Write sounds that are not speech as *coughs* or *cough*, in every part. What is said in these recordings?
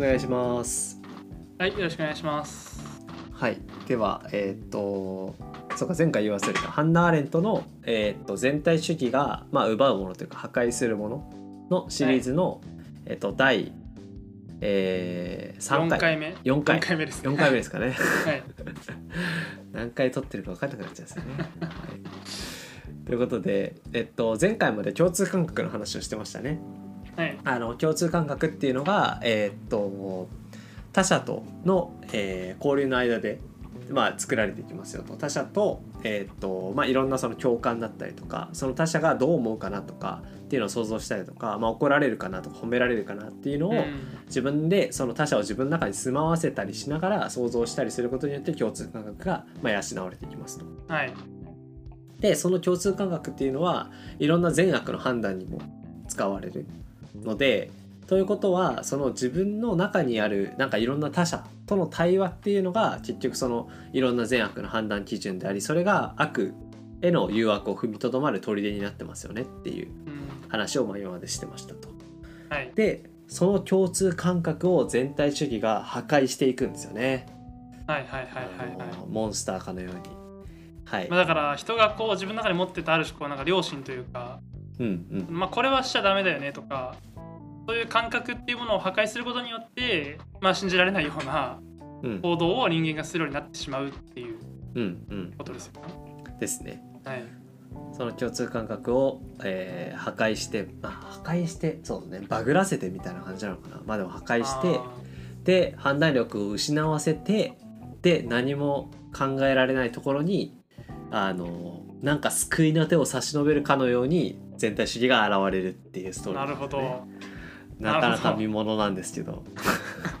お願いしますはい、よろしくお願いします。はいではえーっとそうか前回言い忘れたハンナ・アーレントの、えーっと全体主義が、まあ、奪うものというか破壊するもののシリーズの、えーっと第、えー、3 4回回目。4回四回目です、ね。4回目ですかねはい。*laughs* 何回撮ってるか分かんなくなっちゃうんですよね。はいということで、えっと、前回まで共通感覚の話をしてましたね。はい。あの共通感覚っていうのが、えーっと他者との、えー交流の間で、まあ、作られていきますよと他者と,、えーっとまあ、いろんなその共感だったりとかその他者がどう思うかなとかっていうのを想像したりとか、まあ、怒られるかなとか褒められるかなっていうのを、うん自分でその他者を自分の中に住まわせたりしながら想像したりすることによって共通感覚がまあ養われていきますと。はい。でその共通感覚っていうのはいろんな善悪の判断にも使われるのでということはその自分の中にあるなんかいろんな他者との対話っていうのが結局そのいろんな善悪の判断基準でありそれが悪への誘惑を踏みとどまる砦になってますよねっていううん。話をまあ今までしてましたと。はい。でその共通感覚を全体主義が破壊していくんですよね。はいはいはいはいはいモンスターかのように。はい。まあ、だから人がこう自分の中に持ってたある種こうなんか良心というか、うんうんまあ、これはしちゃダメだよねとかそういう感覚っていうものを破壊することによって、まあ、信じられないようなうん行動を人間がするようになってしまうっていううんうんことですよね。ですね。はい。その共通感覚を、えー破壊して、まあ、破壊してそうねバグらせてみたいな感じなのかなまあでも破壊してあで判断力を失わせてで何も考えられないところにあのなんか救いの手を差し伸べるかのように全体主義が現れるっていうストーリーんですね。ど。なかなか見ものなんですけど。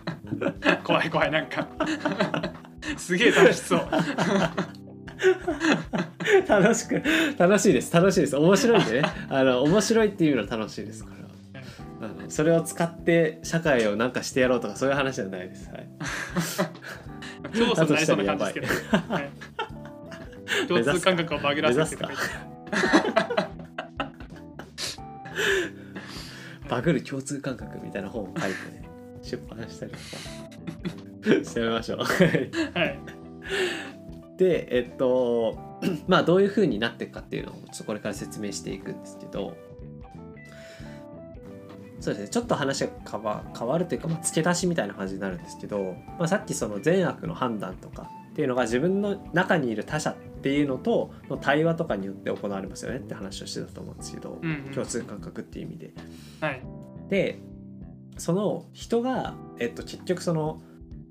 *laughs* 怖い怖いなんか。*laughs* すげえ楽しそう。楽しく楽しいです。楽しいです。面白いんでね。あの面白いっていうのは楽しいですこれは。あのそれを使って社会をなんかしてやろうとかそういう話じゃないです、はい、*laughs* 競争になりそうな感じですけど。はい共通感覚をバグらせてバグる共通感覚みたいな本を書いてね出版したりとか。してみましょう。はい。でえっとまあどういう風になっていくかっていうのをちょっとこれから説明していくんですけど。そうですね。ちょっと話が変わ変わるというか、まあ、付け足しみたいな感じになるんですけど、まあ、さっきその善悪の判断とかっていうのが自分の中にいる他者っていうのとの対話とかによって行われますよねって話をしてたと思うんですけど、うんうん共通感覚っていう意味で。はい。でその人が、えっと、結局その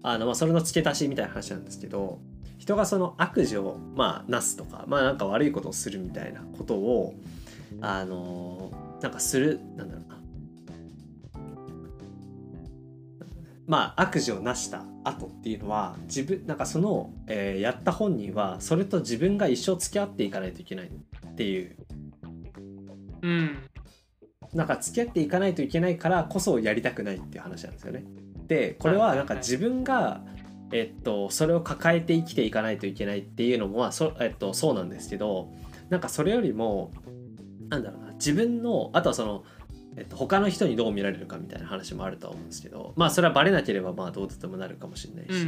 あの、まあ、それの付け足しみたいな話なんですけど人がその悪事をまあなすとかまあなんか悪いことをするみたいなことをあのなんかするなんだろうまあ悪事をなした後っていうのは自分なんかその、えーやった本人はそれと自分が一生付き合っていかないといけないっていううん。なんか付き合っていかないといけないからこそやりたくないっていう話なんですよね。でこれはなんか自分が、えっと、それを抱えて生きていかないといけないっていうのも、まあそえっと、そうなんですけどなんかそれよりもなんだろうな自分のあとはその、えっと、他の人にどう見られるかみたいな話もあるとは思うんですけどまあそれはバレなければまあどうとでもなるかもしれないし。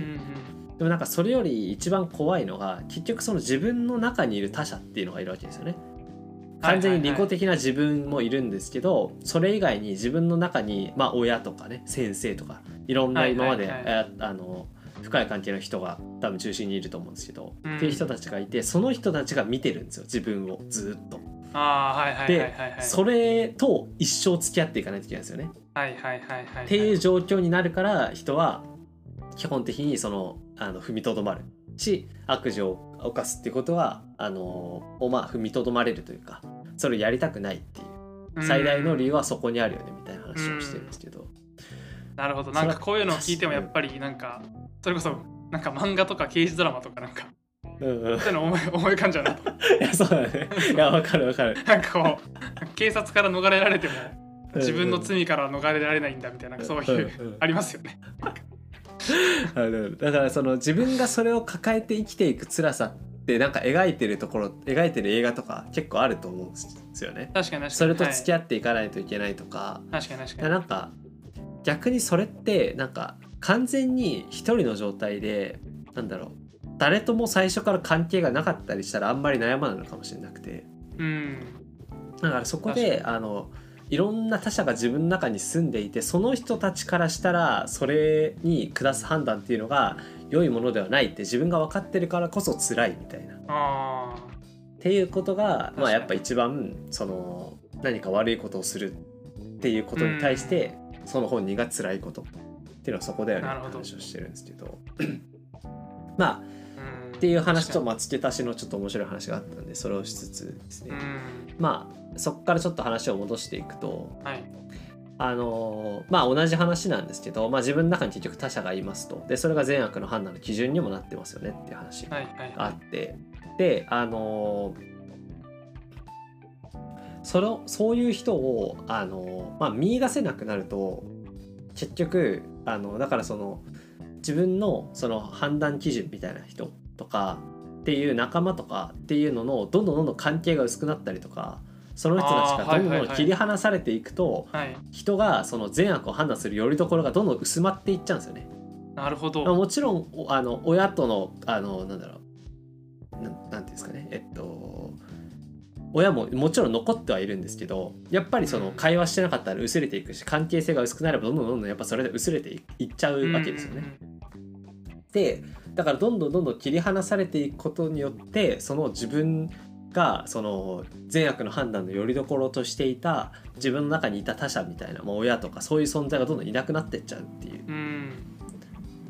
でもなんかそれより一番怖いのが結局その自分の中にいる他者っていうのがいるわけですよね。完全に利己的な自分もいるんですけど、それ以外に自分の中に、まあ、親とかね先生とかいろんな今まで、あの深い関係の人が多分中心にいると思うんですけど、うんっていう人たちがいてその人たちが見てるんですよ自分をずっと。ああはいはいはいはいはい。それと一生付き合っていかないといけないんですよね。はいはいはいはい。っていう状況になるから人は基本的にそのあの踏みとどまるし悪事を犯すっていうことはあのをまあ踏みとどまれるというかそれをやりたくないっていう最大の理由はそこにあるよねみたいな話をしてるんですけど、なるほどなんかこういうのを聞いてもやっぱりなんかそれこそなんか漫画とか刑事ドラマとかなんかうんうん、いそういうの思い思い浮かんじゃうな。*laughs* とやそうだね。いやわかるわかる。なんかこう警察から逃れられても自分の罪からは逃れられないんだみたいなそういううんうん。ありますよね。*laughs* だからその自分がそれを抱えて生きていく辛さってなんか描いてるところ描いてる映画とか結構あると思うんですよね。確かに確かに。それと付き合合っていかないといけないとか、確かに確かに。なんか逆にそれってなんか完全に一人の状態でなんだろう誰とも最初から関係がなかったりしたらあんまり悩まないのかもしれなくて。うん。だからそこ確であのいろんな他者が自分の中に住んでいてその人たちからしたらそれに下す判断っていうのが良いものではないって自分が分かってるからこそ辛いみたいな。あっていうことが、まあ、やっぱ一番その何か悪いことをするっていうことに対して、その本人が辛いことっていうのはそこだよねって話をしてるんですけど。*clears throat* まあっていう話と、確まあ、付け足しのちょっと面白い話があったんでそれをしつつですね、まあそこからちょっと話を戻していくとうんはい。あのまあ同じ話なんですけど、まあ、自分の中に結局他者がいますと。でそれが善悪の判断の基準にもなってますよねっていう話はいはいあはって。であのそのそういう人をあの、まあ、見出せなくなると結局あのだからその自分のその判断基準みたいな人とかっていう仲間とかっていうののどんどんどんどん関係が薄くなったりとかその人たちがどんどん切り離されていくと、いはい。人がその善悪を判断するよりどころがどんどん薄まっていっちゃうんですよね。なるほど、まあもちろんおあの親とのあのなんだろう。なんなんていうんですかね。えっと親ももちろん残ってはいるんですけどやっぱりそのうん。会話してなかったら薄れていくし関係性が薄くなればどんどんどんどんやっぱそれで薄れていいっちゃうわけですよね。でだからどんどんどんどん切り離されていくことによってその自分がその善悪の判断のよりどころとしていた自分の中にいた他者みたいな、まあ、親とかそういう存在がどんどんいなくなってっちゃうっていう。う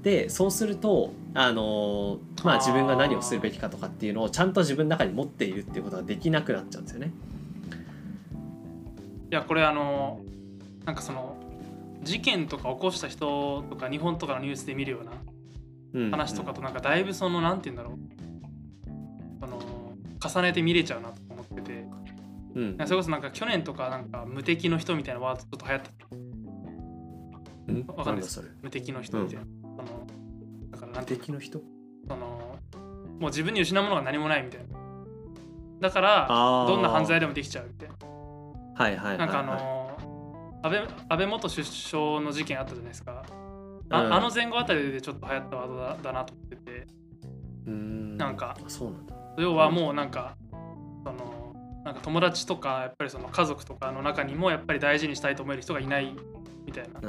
でそうするとあのーまあ自分が何をするべきかとかっていうのをちゃんと自分の中に持っているっていうことができなくなっちゃうんですよね。いやこれあのなんかその事件とか起こした人とか日本とかのニュースで見るようなうん話とかとなんかだいぶそのなんて言うんだろう。その重ねて見れちゃうなと思ってて。うん。うんそれこそなんか去年とかなんか無敵の人みたいなワードちょっと流行った。うん？わかんないです。無敵の人みたいな、そのだからなんていうの敵の人？そのもう自分に失うものが何もないみたいな。だからどんな犯罪でもできちゃうみたいな。はいはいはい、はい、なんかあの安倍安倍元首相の事件あったじゃないですかあ,、うん。あの前後あたりでちょっと流行ったワードだだなと思ってて。うーん。なんか。あそうなんだ。要はもうなんかそのなんか友達とかやっぱりその家族とかの中にもやっぱり大事にしたいと思える人がいないみたいな。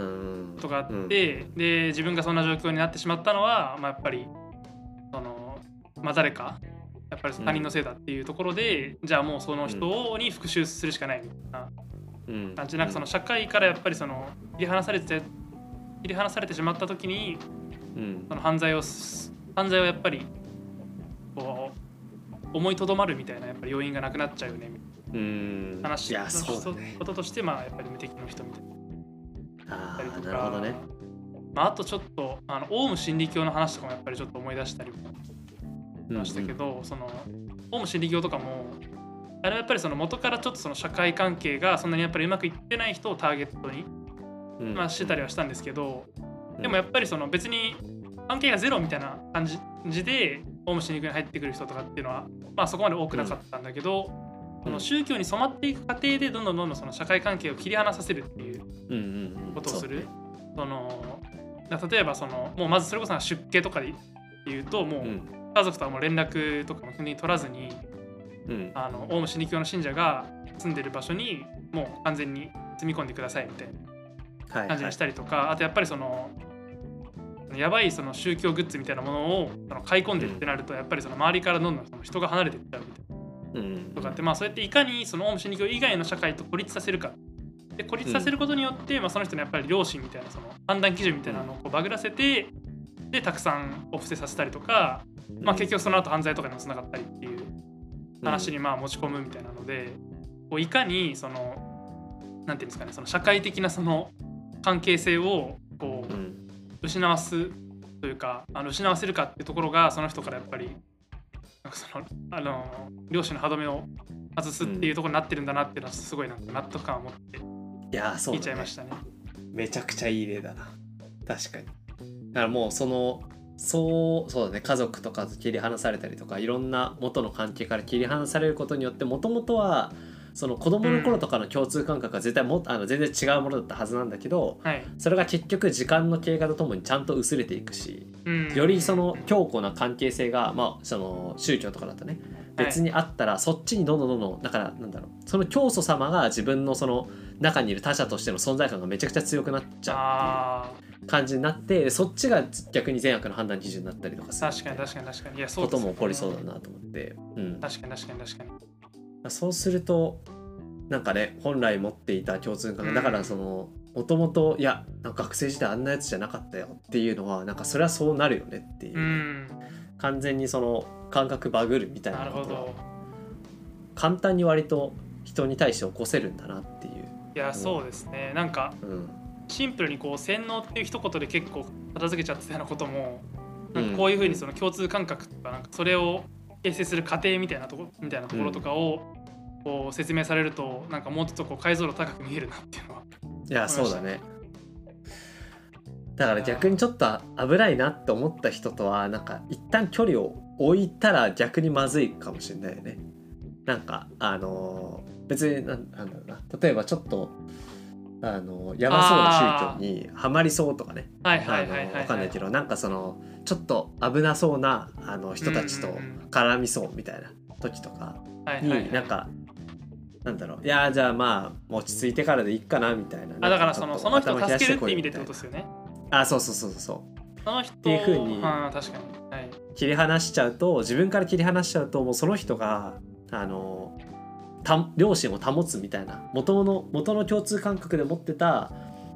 とがあって、うん。で自分がそんな状況になってしまったのは、まあ、やっぱりその、まあ、誰かやっぱり他人のせいだっていうところで、じゃあもうその人に復讐するしかないみたいなうん。感じ。でなんかその社会からやっぱりその切り離されて切り離されてしまった時にうん。その犯罪をす犯罪をやっぱりこう思いとどまるみたいなやっぱり要因がなくなっちゃうよねみたうーん。いな話いやそうだね。こととしてまあやっぱり無敵の人みたいな。あーったりとか。なるほどね。まあ、あとちょっとあのオウム真理教の話とかもやっぱりちょっと思い出したりもしましたけど、そのオウム真理教とかもあれはやっぱりその元からちょっとその社会関係がそんなにやっぱりうまくいってない人をターゲットに、うんうんまあ、してたりはしたんですけど、うん。でもやっぱりその別に関係がゼロみたいな感じでオウム真理教に入ってくる人とかっていうのは、まあ、そこまで多くなかったんだけど、その宗教に染まっていく過程でどんどんどんどんその社会関係を切り離させるっていううんうんうん。ことをする。そのだ例えばそのもうまずそれこそ出家とかで言うともううん。家族とはもう連絡とかも基本的に取らずにうん。あのオウム真理教の信者が住んでる場所にもう完全に積み込んでくださいみたいな感じにしたりとか、あとやっぱりそのやばいその宗教グッズみたいなものをその買い込んでってなると、やっぱりその周りからどんどんその人が離れていっちゃうみたいうん。なとかって、まあそうやっていかにそのオウム真理教以外の社会と孤立させるか。で孤立させることによって、まあ、その人のやっぱり良心みたいなその判断基準みたいなのをこうバグらせてでたくさんお布施させたりとか、まあ、結局その後犯罪とかにもつながったりっていう話にまあ持ち込むみたいなので、こういかにそのなんていうんですかねその社会的なその関係性をこううん。失わすというかあの失わせるかっていうところがその人からやっぱりなんかそのあの両親の歯止めを外すっていうところになってるんだなっていうのはすごいなんか納得感を持っていやーそう聞いちゃいましたね。めちゃくちゃいい例だな。確かに。だからもうそのそうそうだね。家族とかと切り離されたりとかいろんな元の関係から切り離されることによってもともとはその子供の頃とかの共通感覚は絶対もあの全然違うものだったはずなんだけどはい。それが結局時間の経過とともにちゃんと薄れていくしうん。よりその強固な関係性が、まあ、その宗教とかだとねはい。別にあったらそっちにどんどんどんどんだからなんだろうその教祖様が自分のその中にいる他者としての存在感がめちゃくちゃ強くなっちゃあうっていう感じになってそっちが逆に善悪の判断基準になったりとか確かに確かに確かに。いやそこうですよね。とも起こりそうだなと思って、うん、確かに確かに確かにそうするとなんかね本来持っていた共通感うん。がだからそのもともといやなんか学生時代あんなやつじゃなかったよっていうのはなんかそれはそうなるよねっていう、うん。完全にその感覚バグるみたいななことはるほど。簡単に割と人に対して起こせるんだなっていう、いやそうですね。なんかうん、シンプルにこう洗脳っていう一言で結構片付けちゃってたようなこともなんかこういうふうにその共通感覚とかなんかそれを形成する過程みたいなとこみたいなところとかをこう説明されるとなんかもうちょっとこう解像度高く見えるなっていうのは。いやそうだね。だから逆にちょっと危ないなって思った人とはなんか一旦距離を置いたら逆にまずいかもしれないよね。なんかあのー別になんなんだろうな。例えばちょっとあのやばそうな宗教にはまりそうとかね。わかんないけどなんかそのちょっと危なそうなあの人たちと絡みそうみたいな時とかになんかなんだろう。いやじゃあまあ落ち着いてからでいいかなみたいな。あだからそのその人を助けるって意味でってとことですよね。あそうそうそうそうその人ていう風にあー確かに。はい。切り離しちゃうと自分から切り離しちゃうともうその人があのた良心を保つみたいな元の元の共通感覚で持ってた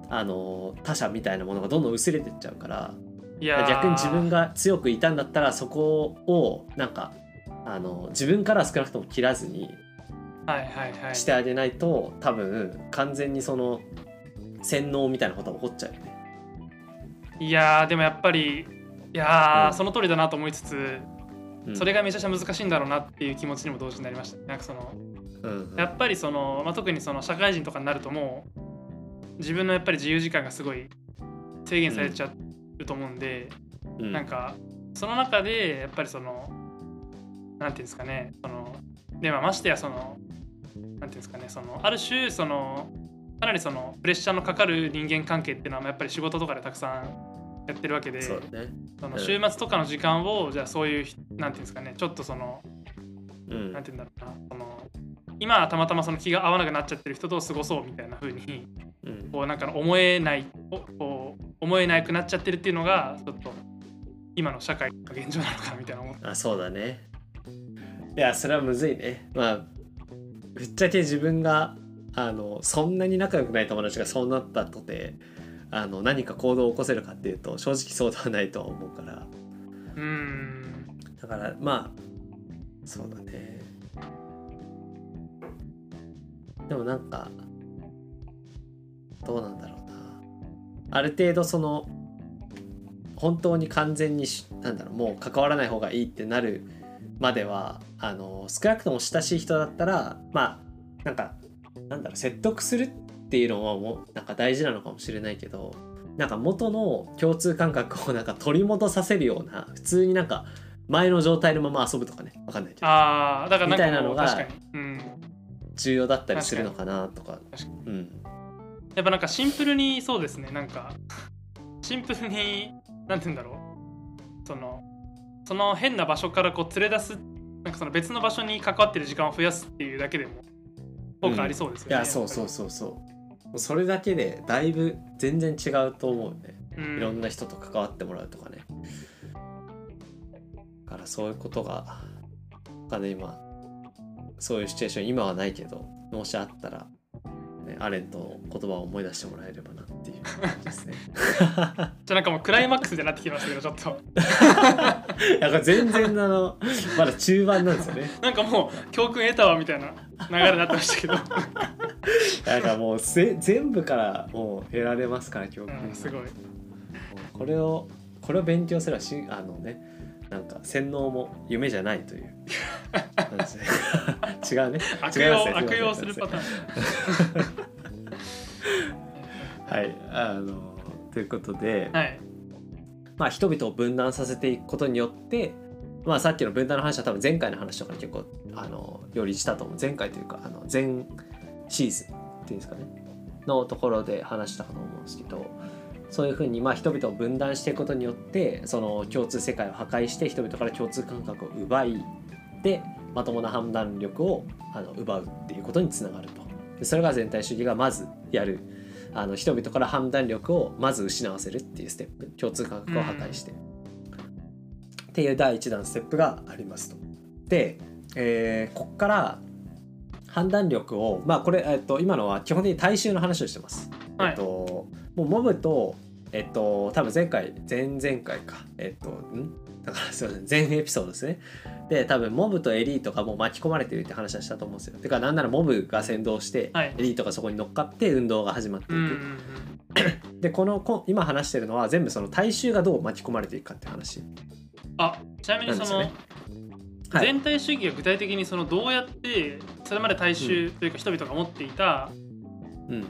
あの他者みたいなものがどんどん薄れてっちゃうからいやー。逆に自分が強くいたんだったらそこをなんかあの自分からは少なくとも切らずにはいはいはい。してあげないと多分完全にその洗脳みたいなことが起こっちゃうよね。いやーでもやっぱりいやー、うん。その通りだなと思いつつうん。それがめちゃくちゃ難しいんだろうなっていう気持ちにも同時になりました。なんかそのうんやっぱりその、まあ、特にその社会人とかになるともう自分のやっぱり自由時間がすごい制限されちゃうと思うんで、うん。なんかその中でやっぱりそのなんていうんですかねそので、まあ、ましてやそのなんていうんですかねそのある種そのかなりそのプレッシャーのかかる人間関係っていうのはまあやっぱり仕事とかでたくさんやってるわけでそね。の週末とかの時間をじゃあそういうなんていうんですかねちょっとそのうん。なんて言うんだろうなその今はたまたまその気が合わなくなっちゃってる人と過ごそうみたいな風にうん。こうなんか思えないおこう思えなくなっちゃってるっていうのがちょっと今の社会の現状なのかなみたいな思って。あそうだね。いやそれはむずいね。まあぶっちゃけ自分があのそんなに仲良くない友達がそうなったとてあの何か行動を起こせるかっていうと正直そうではないとは思うから。うーん。だからまあそうだねでもなんかどうなんだろうな。ある程度その本当に完全にしなんだろうもう関わらない方がいいってなるまではあの少なくとも親しい人だったらまあなんかなんだろう説得するっていうのはもうなんか大事なのかもしれないけどなんか元の共通感覚をなんか取り戻させるような普通になんか前の状態のまま遊ぶとかねわかんないけど。ああだからみたいなのがこう確かに、うん、重要だったりするのかなとか。うん。やっぱなんかシンプルにそうですね。なんか *laughs* シンプルになんて言うんだろう。そのその変な場所からこう連れ出すなんかその別の場所に関わってる時間を増やすっていうだけでも効果ありそうですよね、いやそうそうそうそう。それだけでだいぶ全然違うと思うね。う、うん、いろんな人と関わってもらうとかね。だからそういうことががね今そういうシチュエーション今はないけどもしあったら、ね、アレントの言葉を思い出してもらえればなっていう。感じですねじゃあなんかもうクライマックスでなってきましたけどちょっと。*laughs* いやこれ全然あのまだ中盤なんですよね。*laughs* なんかもう教訓得たわみたいな流れになってましたけど、だからもうぜ全部からもう得られますから教訓うん、すごい。これをこれを勉強すればしあのねなんか洗脳も夢じゃないという。*laughs* 違うね。悪違いますね。用悪用するパターン。*laughs* はいあのということで、はい。まあ人々を分断させていくことによってまあさっきの分断の話は多分前回の話とかに結構あのよりしたと思う。前回というかあの前シーズンっていうんですかね。のところで話したかと思うんですけどそういうふうにまあ人々を分断していくことによってその共通世界を破壊して人々から共通感覚を奪いでまともな判断力をあの奪うっていうことにつながるとでそれが全体主義がまずやるあの人々から判断力をまず失わせるっていうステップ共通感覚を破壊して、っていう第一弾ステップがありますと。で、えーこっから判断力をまあこれ、えっと、今のは基本的に大衆の話をしてます。はいえっと、もうモブとえっと多分前回前々回か。えっとん？だからすいません前エピソードですね。で多分モブとエリートがもう巻き込まれてるって話はしたと思うんですよ。てかなんならモブが先導して、はい。エリートがそこに乗っかって運動が始まっていく。*coughs* でこのこ今話してるのは全部その大衆がどう巻き込まれていくかって話。あちなみにその、ね。はい。全体主義が具体的にそのどうやってそれまで大衆というか人々が持っていたうん、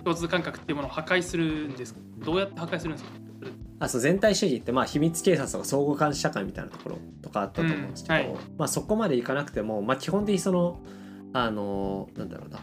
共通感覚っていうものを破壊するんです。かどうやって破壊するんですか？あそう全体主義ってまあ秘密警察とか相互監視社会みたいなところとかあったと思うんですけど、うんはい。まあ、そこまでいかなくても、まあ、基本的にそのあのなんだろうな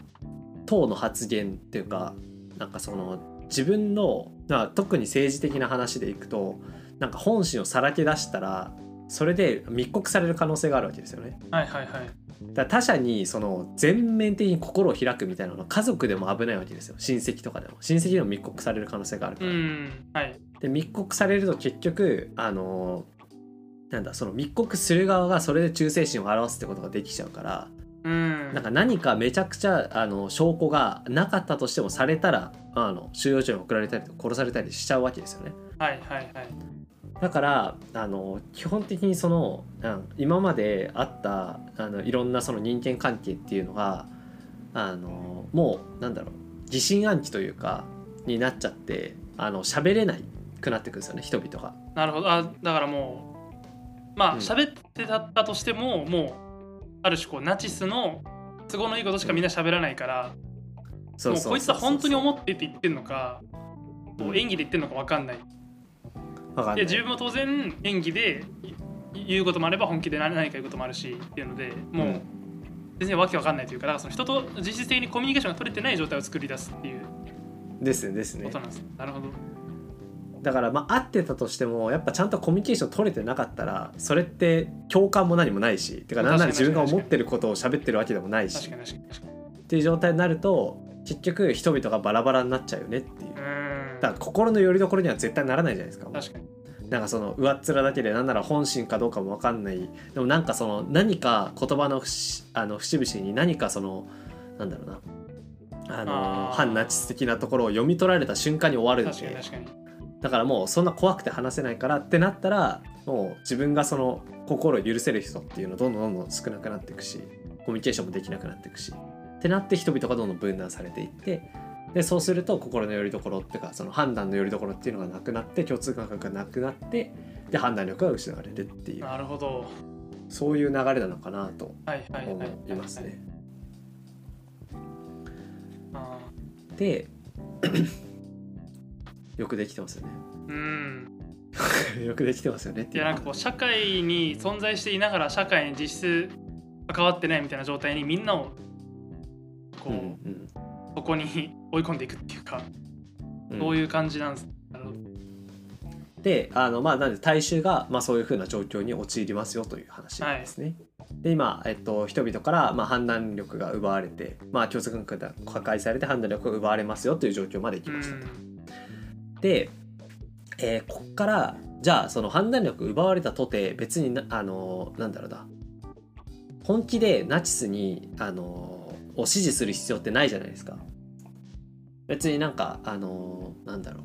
党の発言っていうかなんかその自分の、まあ、特に政治的な話でいくとなんか本心をさらけ出したらそれで密告される可能性があるわけですよね。はいはいはい。だ他者にその全面的に心を開くみたいなのは家族でも危ないわけですよ。親戚とかでも。親戚でも密告される可能性があるかうら、んはい。で密告されると結局あのなんだその密告する側がそれで忠誠心を表すってことができちゃうからうん。なんか何かめちゃくちゃあの証拠がなかったとしてもされたらあの収容所に送られたりとか殺されたりしちゃうわけですよね。はいはいはいだからあの基本的にその、うん今まであったあのいろんなその人間関係っていうのがあのもうなんだろう疑心暗鬼というかになっちゃってあの喋れないくなってくるんですよね人々が。なるほど。あだからもうまあうん。喋ってたったとしてももうある種こうナチスの都合のいいことしかみんな喋らないからそうもうこいつは本当に思ってて言ってんのかうん。もう演技で言ってんのか分かんないい。で自分も当然演技でい言うこともあれば本気で何何か言うこともあるしっていうのでもううん。全然わけわかんないというかだからその人と実質的にコミュニケーションが取れてない状態を作り出すっていうですねですね。ことなんです、なるほど。だからまあ合ってたとしてもやっぱちゃんとコミュニケーション取れてなかったらそれって共感も何もないしてかなんなら自分が思ってることを喋ってるわけでもないし。っていう状態になると結局人々がバラバラになっちゃうよねっていう。うら心の拠り所には絶対ならないじゃないですか。確かに。なんかその上っ面だけでなんなら本心かどうかも分かんない。でもなんかその何か言葉の節あの節々に何かそのなんだろうな。あの反ナチス的なところを読み取られた瞬間に終わるんで確かに確かに。だからもうそんな怖くて話せないからってなったらもう自分がその心を許せる人っていうのどんどんどんどん少なくなっていくしコミュニケーションもできなくなっていくしってなって人々がどんどん分断されていってでそうすると心の拠り所っていうかその判断の拠り所っていうのがなくなって共通感覚がなくなってで判断力が失われるっていう。なるほど。そういう流れなのかなと思はいい。ますね。あで *coughs* よくできてますよね。ーうん。*laughs* よくできてますよねいやなんかこう社会に存在していながら社会に実質関わってないみたいな状態にみんなをこう、うんうん。そこに追い込んでいくっていうか、うんそういう感じなんですであのまあなんで大衆が、まあ、そういうふうな状況に陥りますよという話ですね。で今、えっと、人々から、まあ、判断力が奪われて、まあ、共通感覚が破壊されて判断力が奪われますよという状況までいきましたと。で、えーこっからじゃあその判断力奪われたとて別になあのなんだろうな本気でナチスにあのを支持する必要ってないじゃないですか。別になんかあのなんだろう。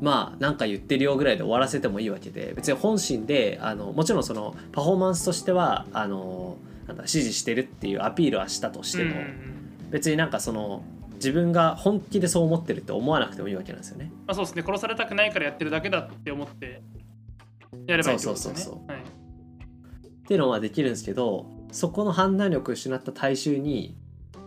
まあなんか言ってるよぐらいで終わらせてもいいわけで別に本心であのもちろんそのパフォーマンスとしてはあのなんだ支持してるっていうアピールはしたとしても、別になんかその自分が本気でそう思ってるって思わなくてもいいわけなんですよね。まあ、そうですね。殺されたくないからやってるだけだって思ってやればいいってことですよね。そうそうそうはい。っていうのはできるんですけどそこの判断力を失った大衆に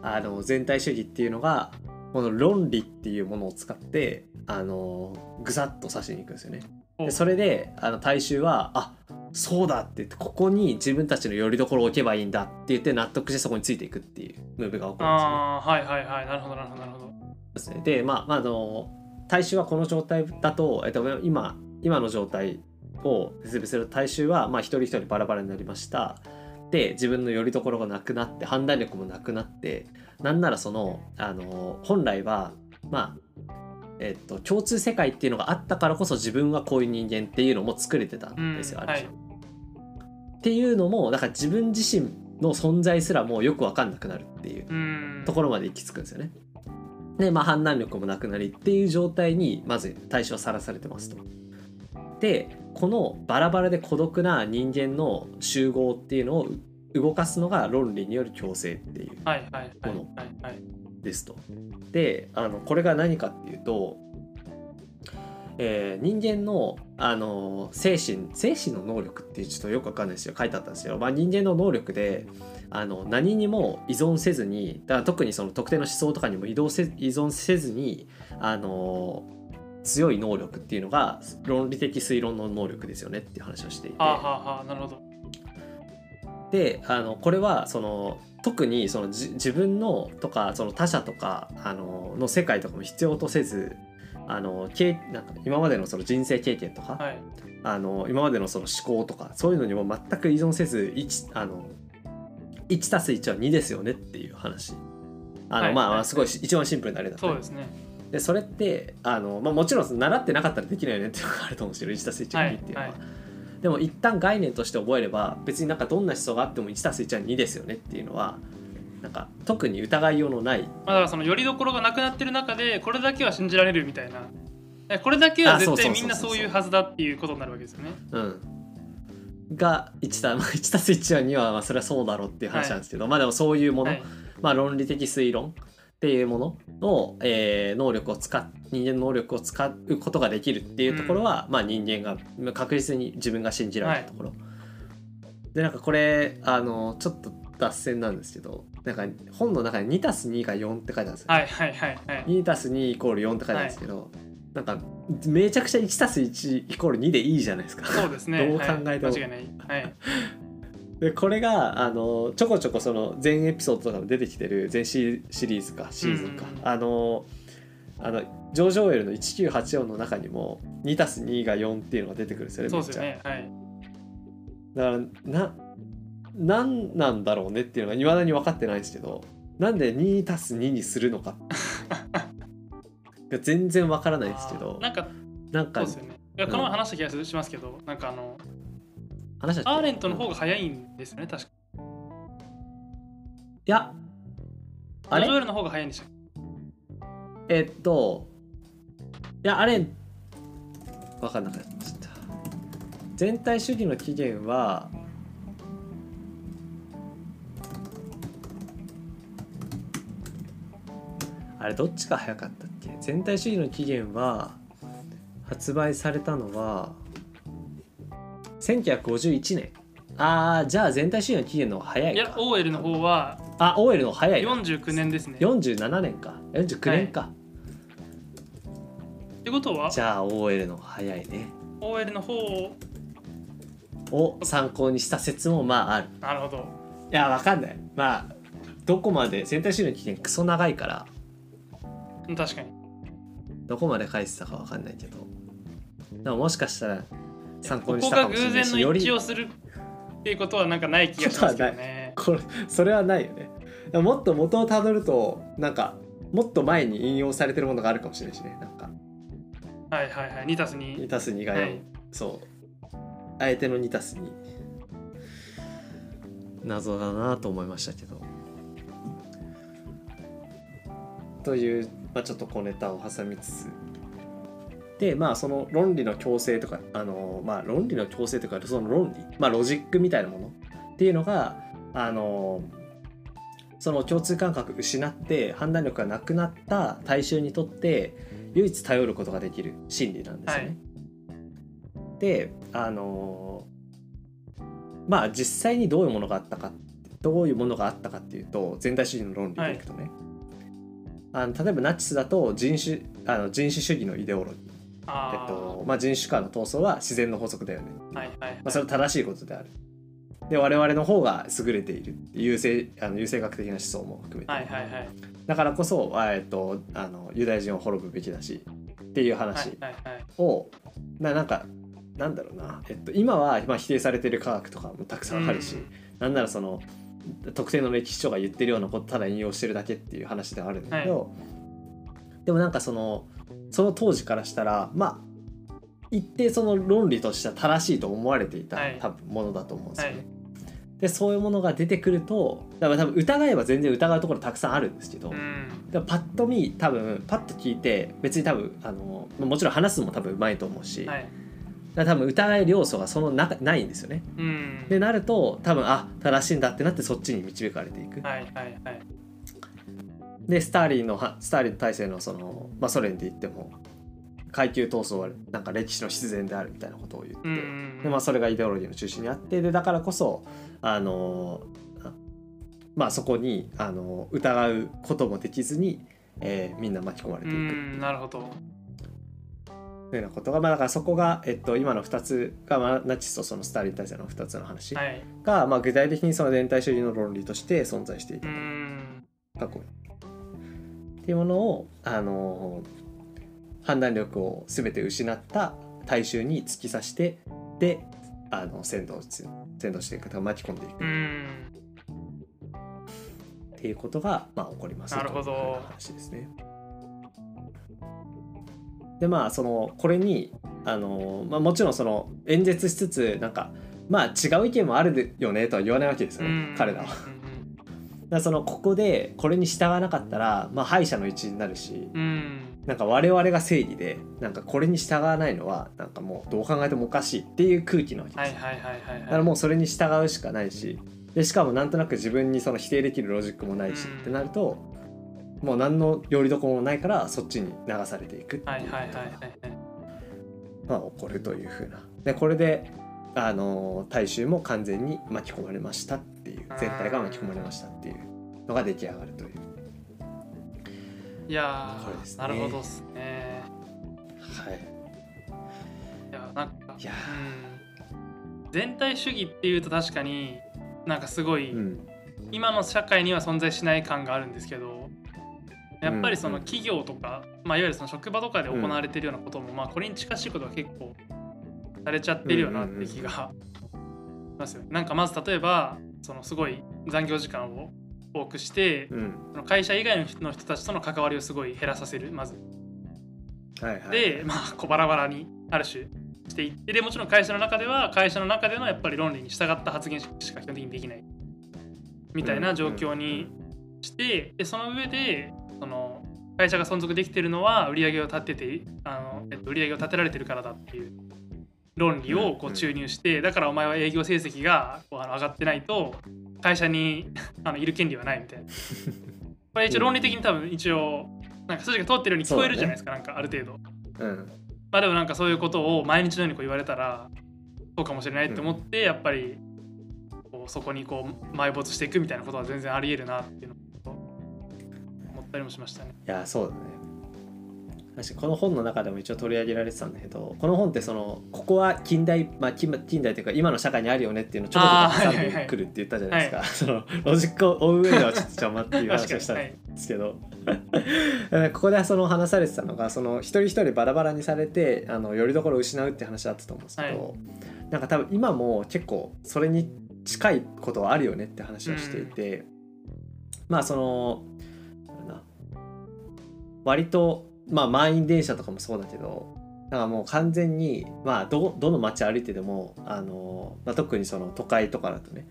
あの全体主義っていうのがこの論理っていうものを使ってあのぐさっと刺しに行くんですよね。でそれであの大衆はあそうだって言ってここに自分たちの拠り所を置けばいいんだって言って納得してそこについていくっていうムーブが起こるんですよね。ああはいはいはいなるほどなるほどなるほどですね。で、まあ、まあ、あの、大衆はこの状態だと、えっと、今、今の状態を説明すると大衆は、まあ、一人一人バラバラになりました。で、自分の拠り所がなくなって、判断力もなくなって、なんならその、あの、本来は、まあ、えっと、共通世界っていうのがあったからこそ自分はこういう人間っていうのも作れてたんですよ、うんある種っていうのもだから自分自身の存在すらもうよく分かんなくなるっていううんところまで行き着くんですよね。で、まあ、判断力もなくなりっていう状態にまず対象はさらされてますと。でこのバラバラで孤独な人間の集合っていうのを動かすのが論理による強制っていうもはいはいですと。であのこれが何かっていうと、えー人間のあの精神精神の能力っていうちょっとよくわかんないですよ書いてあったんですよ。まあ、人間の能力であの何にも依存せずにだから特にその特定の思想とかにも移動せ依存せずにあの強い能力っていうのが論理的推論の能力ですよねっていう話をしていて。はあはあはあなるほど。であのこれはその特にそのじ自分のとかその他者とかあのの世界とかも必要とせずあのけなんか今までのその人生経験とか、はい。あの今までのその思考とかそういうのにも全く依存せず 1, あの1たす1は2ですよねっていう話。あのはい。はいまあまあすごいし一番シンプルな例だとね。そうですねでそれってあの、まあ、もちろん習ってなかったらできないよねっていうのがあると思うんですよ。1+1 は2っていうのは。はいはでも一旦概念として覚えれば別になんかどんな思想があっても 1+1 は2ですよねっていうのはなんか特に疑いようのない。まあ、だからそのよりどころがなくなってる中でこれだけは信じられるみたいな。えこれだけは絶対みんなそういうはずだっていうことになるわけですよね。うん。が 1, た、まあ、1たす1は2はまあそれはそうだろうっていう話なんですけど、まあでもそういうもの、はい。まあ論理的推論っていうものの、えー能力を使っ人間の能力を使うことができるっていうところは、まあ人間がまあ確実に自分が信じられるところ、でなんかこれあのちょっと脱線なんですけどなんか本の中に2たす2が4って書いてあるんですよ、はいはいはいはい。2たす2イコール4って書いてあるんですけど、なんかめちゃくちゃ1たす1イコール2でいいじゃないですか。そうですね。*laughs* どう考えても。はい、間違いない。はいでこれがあのちょこちょこその全エピソードとかも出てきてる全シシリーズかシーズンか、うんあのあのジョージ・オーエルの1984の中にも 2+2 が4っていうのが出てくるんですよねそうですねはい。だからななんなんだろうねっていうのがいまだに分かってないんですけどなんで 2+2 にするのか。が *laughs* 全然分からないですけどなんかなんかそうですよね。いやこの前話した気がしますけど、なんかあの話はアーレントの方が早いんですよね確か。いやあれ？ジョエルの方が早いんでしたっえっといやあれ分かんなくなっちゃった。全体主義の起源はあれどっちが早かったっけ？全体主義の起源は発売されたのは1951年。ああじゃあ全体主義の起源の方が早けいやいかオーエルの方はあ OL の方が早い。な49年ですね。っ47年か。49年か、てことはじゃあ OL の方が早いね。OL の方を参考にした説もまあある。なるほど。いやわかんない。まあどこまで全体主義の期限クソ長いから。うん確かに。どこまで書いてたかわかんないけど。でももしかしたら参考ここがにしたかもしれ偶然のないしより一致をするっていうことはなんかない気がしますけどね。これそれはないよね。もっと元をたどるとなんかもっと前に引用されてるものがあるかもしれないしねなんか。はいはいはい。2たす2 2たす2が4、はい。そう。あえての2たす2謎だなと思いましたけど。という、まあ、ちょっと小ネタを挟みつつでまあその論理の強制とかあのまあ論理の強制とかその論理まあロジックみたいなものっていうのがあのその共通感覚失って判断力がなくなった大衆にとって唯一頼ることができる心理なんですよね。はい。であのまあ実際にどういうものがあったかどういうものがあったかっていうと全体主義の論理でいくとね、あの例えばナチスだと人種あの人種主義のイデオロギあーえっとまあ、人種間の闘争は自然の法則だよね、はいはいはい。まあ、それは正しいことである。で我々の方が優れている優生あの優生学的な思想も含めて、はいはいはい。だからこそ、あえっと、あのユダヤ人を滅ぶべきだしっていうはい話はいはい。を、ななんかなんだろうな、えっと、今は、まあ、否定されてる科学とかもたくさんあるし、うん。なんならその特定の歴史書が言ってるようなことただ引用してるだけっていう話ではあるんだけど、でもなんかそのその当時からしたらまあ一定その論理としては正しいと思われていた、はい多分ものだと思うんですよね。はいでそういうものが出てくるとだから多分疑えば全然疑うところたくさんあるんですけど、うんパッと見多分パッと聞いて別に多分あのもちろん話すのも多分うまいと思うし、はいだ多分疑える要素がその中ないんですよね。うんでなると多分あ正しいんだってなってそっちに導かれていく。はいはいはいでスターリンのはスターリン体制のその、まあ、ソ連で言っても階級闘争はなんか歴史の必然であるみたいなことを言って、でまあ、それがイデオロギーの中心にあってでだからこそあのあまあそこにあの疑うこともできずに、えーみんな巻き込まれうていく。んなるほど。というようなことが、まあ、だからそこが、えっと、今の2つが、まあ、ナチスとそのスターリン体制の2つの話はい。が、まあ、具体的にその連帯主義の論理として存在していた過去に。っていうものを、あの判断力を全て失った大衆に突き刺してであの先導し先導していく巻き込んでいくうんっていうことが、まあ、起こりますなるほど話ですね。でまあそのこれにあの、まあ、もちろんその演説しつつなんかまあ違う意見もあるよねとは言わないわけですよね、うん彼らは。だそのここでこれに従わなかったら、まあ、敗者の一員になるしうん。うんなんか我々が正義でなんかこれに従わないのはなんかもうどう考えてもおかしいっていう空気なわけです。よ。はいはいはいはい。だからもうそれに従うしかないしでしかもなんとなく自分にその否定できるロジックもないし、うん。ってなるともう何のよりどころもないからそっちに流されていくってはいいう。はいはいことがはいはい。まあ起こるというふうな。でこれであの大衆も完全に巻き込まれましたっていう全体が巻き込まれましたっていうのが出来上がるという。いやこれですね。ーなるほどですね。はい。いやなんかいやうん。全体主義っていうと確かになんかすごい、うん。今の社会には存在しない感があるんですけどやっぱりそのうん企業とか、まあ、いわゆるその職場とかで行われてるようなことも、まあ、これに近しいことが結構されちゃってるよなって気がしますよね。なんかまず例えばそのすごい残業時間を多くしてうん。その会社以外の人の人たちとの関わりをすごい減らさせるまず。はいはい。で、まあ、こうバラバラにある種していってでもちろん会社の中では会社の中でのやっぱり論理に従った発言しか基本的にできない。みたいな状況にしてでその上でその会社が存続できてるのは売り上げを立ててあの、えっと、売り上げを立てられてるからだっていう論理をこう注入してだからお前は営業成績がこうあの上がってないと会社に *laughs* あのいる権利はないみたいな。*laughs* これ一応論理的に多分一応なんか筋が通ってるように聞こえるじゃないですか、なんかある程度。うん。まあでもなんかそういうことを毎日のようにこう言われたらそうかもしれないって思ってやっぱりこうそこにこう埋没していくみたいなことは全然ありえるなっていうのを思ったりもしましたね。いやそうだねこの本の中でも一応取り上げられてたんだけどこの本ってそのここは近代まあ近近代というか今の社会にあるよねっていうのをちょこちょこあー挟んはいはいはい。でくるって言ったじゃないですか、そのロジックを追う上ではちょっと邪魔っていう確話をしたんですけど。だからここでその話されてたのがその一人一人バラバラにされてあのよりどころを失うって話だったと思うんですけど、なんか多分今も結構それに近いことはあるよねって話をしていて、まあその割とまあ満員電車とかもそうだけどなんかもう完全にまあどどの街歩いてでもあの、まあ、特にその都会とかだとね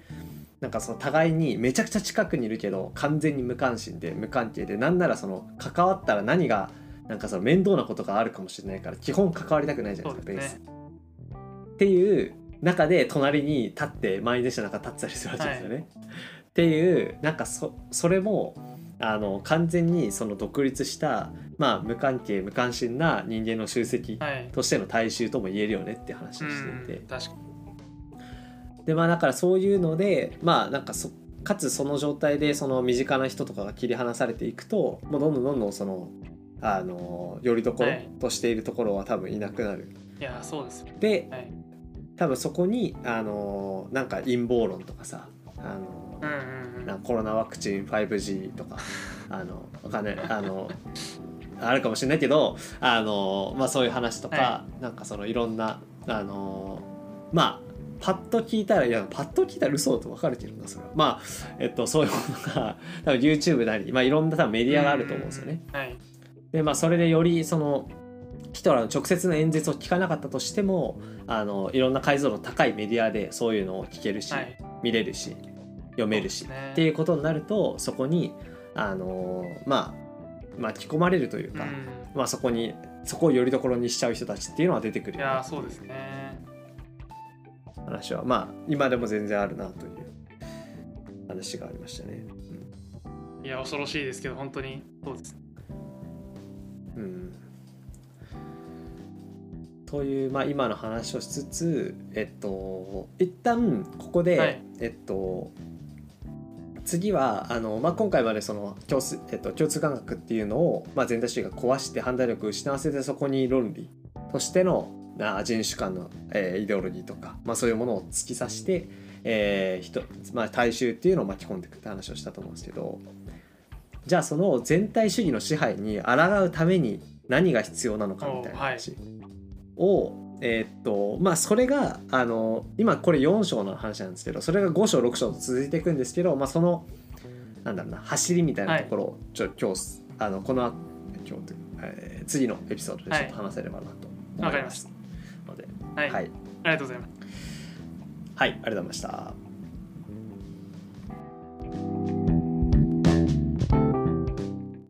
なんかその互いにめちゃくちゃ近くにいるけど完全に無関心で無関係でなんならその関わったら何がなんかその面倒なことがあるかもしれないから基本関わりたくないじゃないですかねベース。っていう中で隣に立って満員電車の中立ってたりするわけですよね。っていうなんかそそれもあの完全にその独立した、まあ、無関係無関心な人間の集積はい。としての大衆とも言えるよねって話うをしていて。ん確かに。でまあだからそういうのでまあなんかそかつその状態でその身近な人とかが切り離されていくともうどんどんどんどんそのあのよりどころはいとしているところは多分いなくなる。いやそうですよではい多分そこにあのなんか陰謀論とかさあのうんうんうんコロナワクチン 5G とかあのわかんないあのあるかもしれないけどあの、まあ、そういう話とか、はなんかそのいろんなあのまあパッと聞いたらいやパッと聞いたら嘘と分かるけどなそれは。まあえっとそういうものが多分 YouTube なり、まあ、いろんな多分メディアがあると思うんですよね。はい。でまあそれでよりそのヒトラーの直接の演説を聞かなかったとしてもあのいろんな解像度の高いメディアでそういうのを聞けるし、はい。見れるし読めるし、ね。っていうことになるとそこにあのまあ巻き込まれるというか、うん。まあ、そこにそこをよりどころにしちゃう人たちっていうのは出てくるいやそうですね。話は。まあ今でも全然あるなという話がありましたね。いや恐ろしいですけど本当に。そうですうんうん。という、まあ、今の話をしつつえっと一旦ここで、はい。えっと次はあの、まあ、今回までその共通,、えっと、共通感覚っていうのを、まあ、全体主義が壊して判断力を失わせてそこに論理としてのあ人種間の、えーイデオロギーとか、まあ、そういうものを突き刺して、えー人まあ、大衆っていうのを巻き込んでいくって話をしたと思うんですけどじゃあその全体主義の支配に抗うために何が必要なのかみたいな話を、えーっとまあそれがあの今これ4章の話なんですけどそれが5章6章と続いていくんですけど、まあ、そのなんだろうな走りみたいなところをちょ、今日あのこの今日というえー次のエピソードでちょっと話せればなと思いますので、はい、はい、ありがとうございます。はい、ありがとうございました。